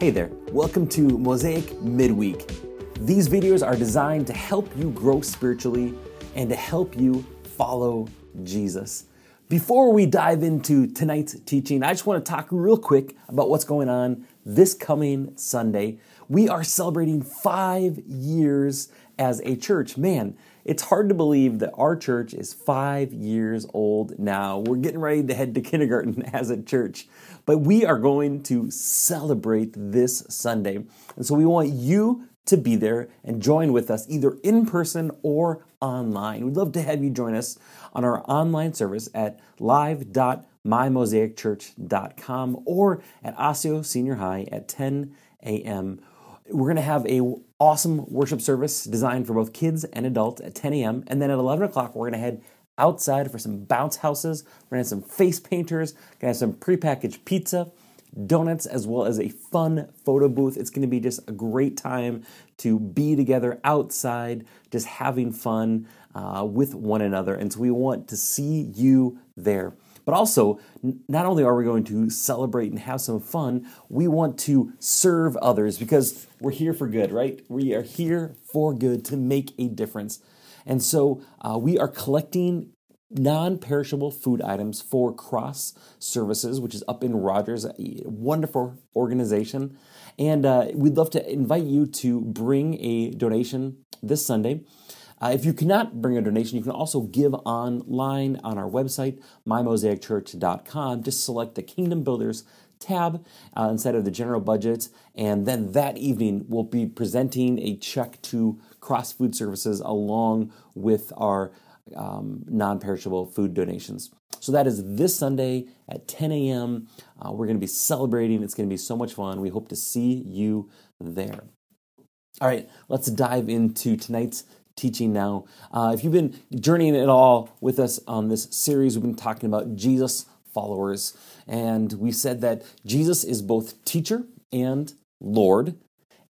Hey there, welcome to Mosaic Midweek. These videos are designed to help you grow spiritually and to help you follow Jesus. Before we dive into tonight's teaching, I just want to talk real quick about what's going on this coming Sunday. We are celebrating five years as a church. Man, it's hard to believe that our church is five years old now. We're getting ready to head to kindergarten as a church, but we are going to celebrate this Sunday. And so we want you to be there and join with us either in person or online. We'd love to have you join us on our online service at live.mymosaicchurch.com or at Osseo Senior High at 10 a.m. We're going to have a awesome worship service designed for both kids and adults at 10 a.m. And then at 11 o'clock, we're going to head outside for some bounce houses. We're going to have some face painters, going to have some prepackaged pizza, donuts, as well as a fun photo booth. It's going to be just a great time to be together outside, just having fun uh, with one another. And so we want to see you there. But also, not only are we going to celebrate and have some fun, we want to serve others because we're here for good, right? We are here for good to make a difference. And so uh, we are collecting non perishable food items for Cross Services, which is up in Rogers, a wonderful organization. And uh, we'd love to invite you to bring a donation this Sunday. Uh, if you cannot bring a donation, you can also give online on our website, mymosaicchurch.com. Just select the Kingdom Builders tab uh, instead of the general budget. And then that evening, we'll be presenting a check to Cross Food Services along with our um, non perishable food donations. So that is this Sunday at 10 a.m. Uh, we're going to be celebrating. It's going to be so much fun. We hope to see you there. All right, let's dive into tonight's teaching now. Uh, if you've been journeying at all with us on this series, we've been talking about Jesus followers. And we said that Jesus is both teacher and Lord.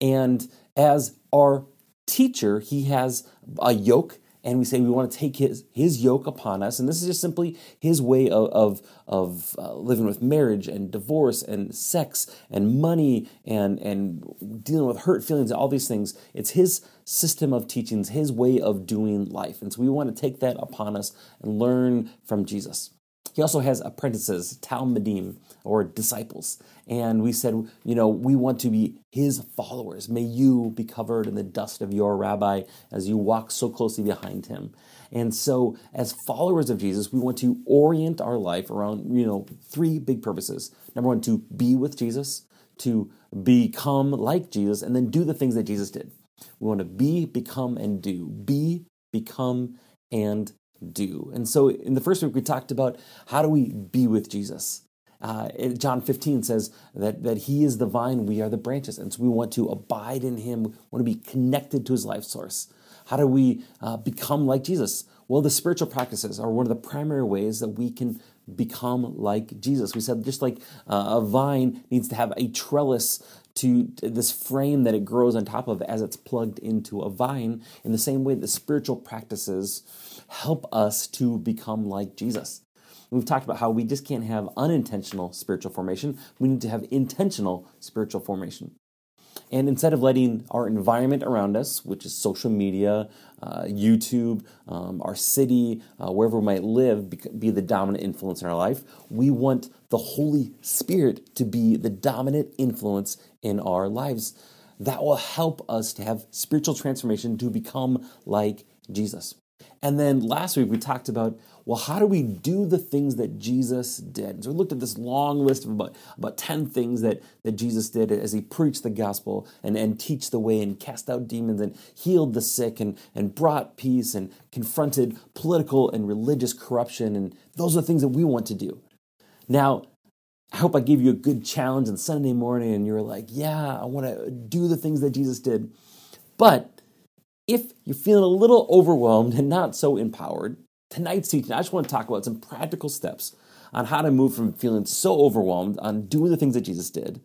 And as our teacher, he has a yoke and we say we want to take his, his yoke upon us. And this is just simply his way of, of, of uh, living with marriage and divorce and sex and money and, and dealing with hurt feelings and all these things. It's his system of teachings, his way of doing life. And so we want to take that upon us and learn from Jesus. He also has apprentices, Talmidim, or disciples. And we said, you know, we want to be his followers. May you be covered in the dust of your rabbi as you walk so closely behind him. And so, as followers of Jesus, we want to orient our life around, you know, three big purposes. Number one, to be with Jesus, to become like Jesus, and then do the things that Jesus did. We want to be, become, and do. Be, become, and do. And so in the first week, we talked about how do we be with Jesus. Uh, John 15 says that, that he is the vine, we are the branches. And so we want to abide in him, we want to be connected to his life source. How do we uh, become like Jesus? Well, the spiritual practices are one of the primary ways that we can become like Jesus. We said just like uh, a vine needs to have a trellis to this frame that it grows on top of as it's plugged into a vine, in the same way that spiritual practices help us to become like Jesus. We've talked about how we just can't have unintentional spiritual formation. We need to have intentional spiritual formation. And instead of letting our environment around us, which is social media, uh, YouTube, um, our city, uh, wherever we might live, be, be the dominant influence in our life, we want the Holy Spirit to be the dominant influence in our lives. That will help us to have spiritual transformation to become like Jesus. And then last week we talked about, well, how do we do the things that Jesus did? So we looked at this long list of about, about 10 things that, that Jesus did as he preached the gospel and, and teach the way and cast out demons and healed the sick and, and brought peace and confronted political and religious corruption. And those are the things that we want to do. Now, I hope I gave you a good challenge on Sunday morning and you're like, yeah, I want to do the things that Jesus did. But if you're feeling a little overwhelmed and not so empowered, tonight's teaching, I just want to talk about some practical steps on how to move from feeling so overwhelmed on doing the things that Jesus did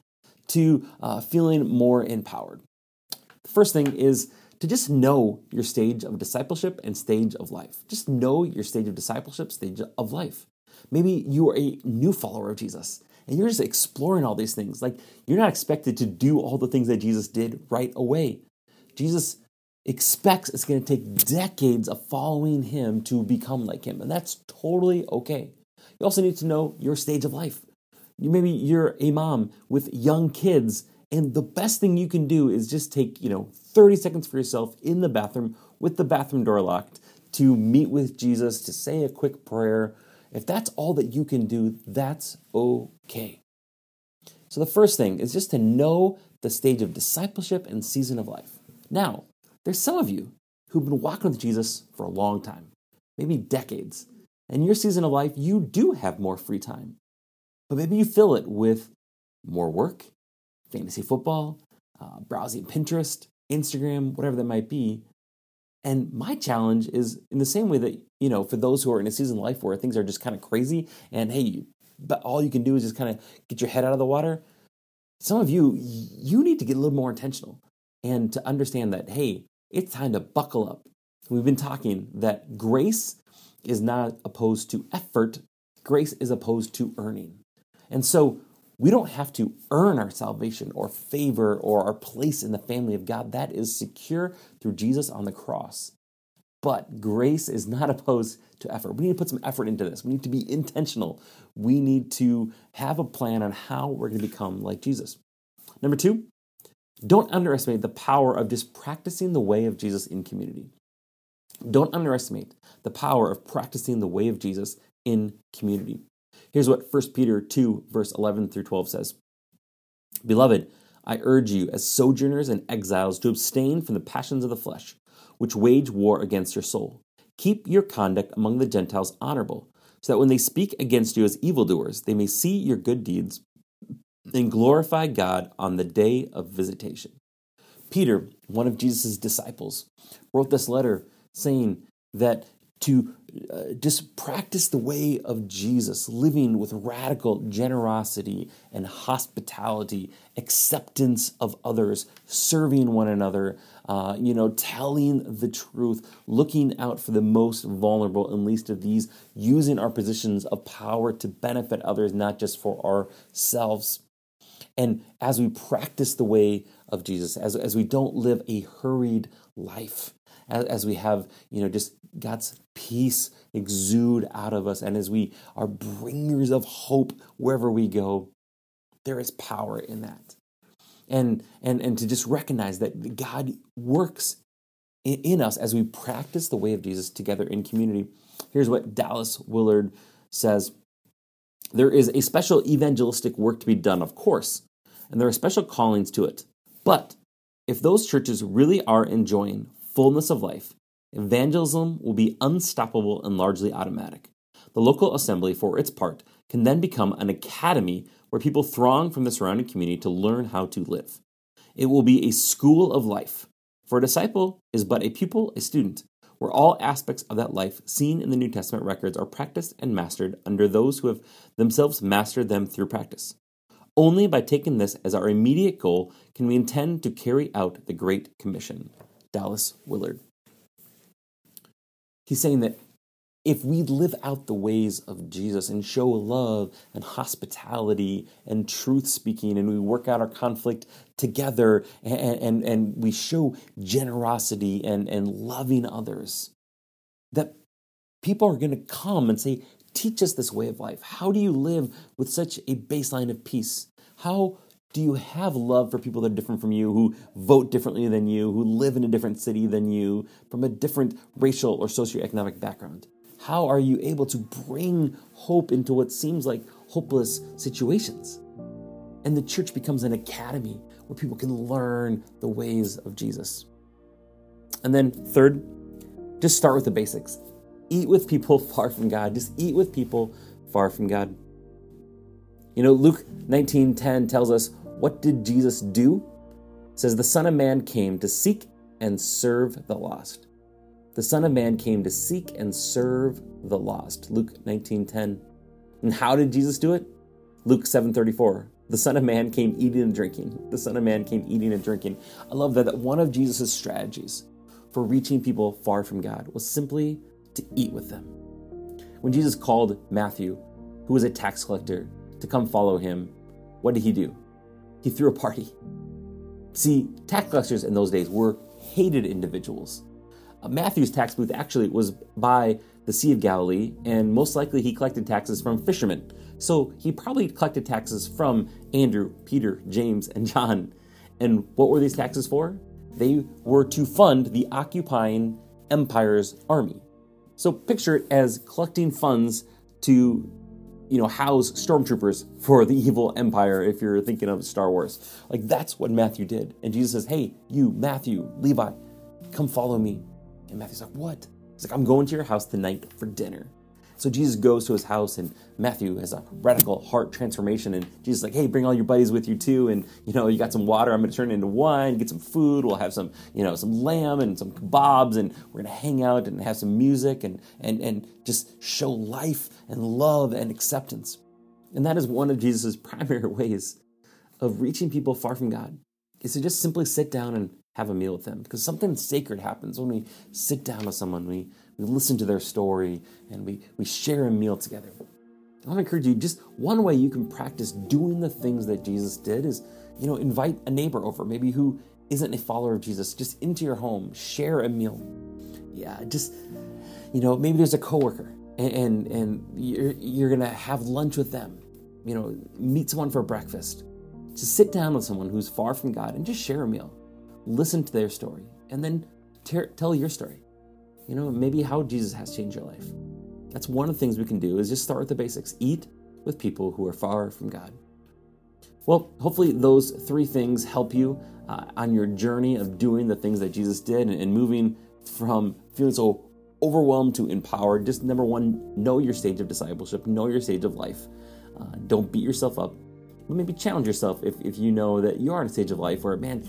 to uh, feeling more empowered. The first thing is to just know your stage of discipleship and stage of life. Just know your stage of discipleship, stage of life. Maybe you are a new follower of Jesus and you're just exploring all these things. Like you're not expected to do all the things that Jesus did right away. Jesus expects it's going to take decades of following him to become like him, and that's totally okay. You also need to know your stage of life. You, maybe you're a mom with young kids, and the best thing you can do is just take, you know, 30 seconds for yourself in the bathroom with the bathroom door locked to meet with Jesus, to say a quick prayer. If that's all that you can do, that's okay. So the first thing is just to know the stage of discipleship and season of life. Now, there's some of you who've been walking with Jesus for a long time, maybe decades. And your season of life, you do have more free time. But maybe you fill it with more work, fantasy football, uh, browsing Pinterest, Instagram, whatever that might be. And my challenge is in the same way that, you know, for those who are in a season of life where things are just kind of crazy and hey, but all you can do is just kind of get your head out of the water. Some of you, you need to get a little more intentional and to understand that, hey, it's time to buckle up. We've been talking that grace is not opposed to effort, grace is opposed to earning. And so we don't have to earn our salvation or favor or our place in the family of God. That is secure through Jesus on the cross. But grace is not opposed to effort. We need to put some effort into this. We need to be intentional. We need to have a plan on how we're going to become like Jesus. Number two, don't underestimate the power of just practicing the way of Jesus in community. Don't underestimate the power of practicing the way of Jesus in community. Here's what 1 Peter 2, verse 11 through 12 says Beloved, I urge you, as sojourners and exiles, to abstain from the passions of the flesh, which wage war against your soul. Keep your conduct among the Gentiles honorable, so that when they speak against you as evildoers, they may see your good deeds and glorify God on the day of visitation. Peter, one of Jesus' disciples, wrote this letter saying that to uh, just practice the way of Jesus, living with radical generosity and hospitality, acceptance of others, serving one another, uh, you know, telling the truth, looking out for the most vulnerable and least of these, using our positions of power to benefit others, not just for ourselves. And as we practice the way of Jesus, as, as we don't live a hurried life, as, as we have, you know, just God's peace exude out of us, and as we are bringers of hope wherever we go, there is power in that. And, and, and to just recognize that God works in, in us as we practice the way of Jesus together in community. Here's what Dallas Willard says There is a special evangelistic work to be done, of course, and there are special callings to it. But if those churches really are enjoying fullness of life, evangelism will be unstoppable and largely automatic. The local assembly, for its part, can then become an academy where people throng from the surrounding community to learn how to live. It will be a school of life. For a disciple is but a pupil, a student, where all aspects of that life seen in the New Testament records are practiced and mastered under those who have themselves mastered them through practice. Only by taking this as our immediate goal can we intend to carry out the Great Commission. Dallas Willard. He's saying that if we live out the ways of Jesus and show love and hospitality and truth speaking, and we work out our conflict together and, and, and we show generosity and, and loving others, that people are going to come and say, Teach us this way of life. How do you live with such a baseline of peace? How do you have love for people that are different from you, who vote differently than you, who live in a different city than you, from a different racial or socioeconomic background? How are you able to bring hope into what seems like hopeless situations? And the church becomes an academy where people can learn the ways of Jesus. And then, third, just start with the basics. Eat with people far from God. Just eat with people far from God. You know, Luke 19:10 tells us what did Jesus do? It says the Son of Man came to seek and serve the lost. The Son of Man came to seek and serve the lost. Luke 19:10. And how did Jesus do it? Luke 7:34. The Son of Man came eating and drinking. The Son of Man came eating and drinking. I love that, that one of Jesus' strategies for reaching people far from God was simply to eat with them. When Jesus called Matthew, who was a tax collector, to come follow him, what did he do? He threw a party. See, tax collectors in those days were hated individuals. Uh, Matthew's tax booth actually was by the Sea of Galilee, and most likely he collected taxes from fishermen. So he probably collected taxes from Andrew, Peter, James, and John. And what were these taxes for? They were to fund the occupying empire's army. So picture it as collecting funds to you know, house stormtroopers for the evil empire if you're thinking of Star Wars. Like that's what Matthew did. And Jesus says, Hey, you, Matthew, Levi, come follow me. And Matthew's like, What? He's like, I'm going to your house tonight for dinner. So Jesus goes to his house, and Matthew has a radical heart transformation. And Jesus is like, "Hey, bring all your buddies with you too, and you know, you got some water. I'm going to turn it into wine. Get some food. We'll have some, you know, some lamb and some kebabs, and we're going to hang out and have some music and and and just show life and love and acceptance." And that is one of Jesus' primary ways of reaching people far from God, is to just simply sit down and have a meal with them. Because something sacred happens when we sit down with someone, we we listen to their story, and we, we share a meal together. I want to encourage you just one way you can practice doing the things that Jesus did is, you know, invite a neighbor over, maybe who isn't a follower of Jesus, just into your home, share a meal. Yeah, just, you know, maybe there's a coworker and, and, and you're, you're going to have lunch with them, you know, meet someone for breakfast. Just sit down with someone who's far from God and just share a meal. Listen to their story and then tell your story you know, maybe how Jesus has changed your life. That's one of the things we can do is just start with the basics. Eat with people who are far from God. Well, hopefully those three things help you uh, on your journey of doing the things that Jesus did and, and moving from feeling so overwhelmed to empowered. Just number one, know your stage of discipleship, know your stage of life. Uh, don't beat yourself up. Maybe challenge yourself if, if you know that you are in a stage of life where, man,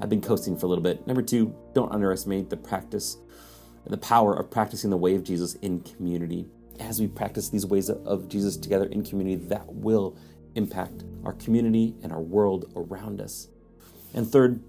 I've been coasting for a little bit. Number two, don't underestimate the practice the power of practicing the way of Jesus in community. As we practice these ways of Jesus together in community, that will impact our community and our world around us. And third,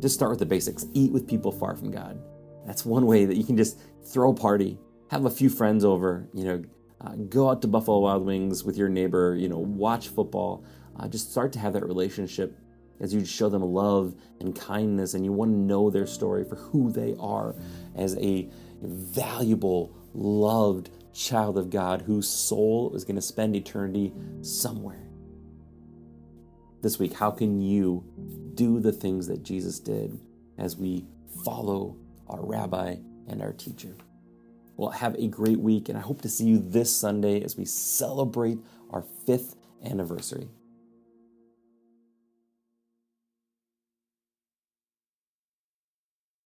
just start with the basics. Eat with people far from God. That's one way that you can just throw a party, have a few friends over, you know, uh, go out to Buffalo Wild Wings with your neighbor, you know, watch football. Uh, just start to have that relationship as you show them love and kindness and you want to know their story for who they are as a valuable, loved child of God whose soul is going to spend eternity somewhere. This week, how can you do the things that Jesus did as we follow our rabbi and our teacher? Well, have a great week, and I hope to see you this Sunday as we celebrate our fifth anniversary.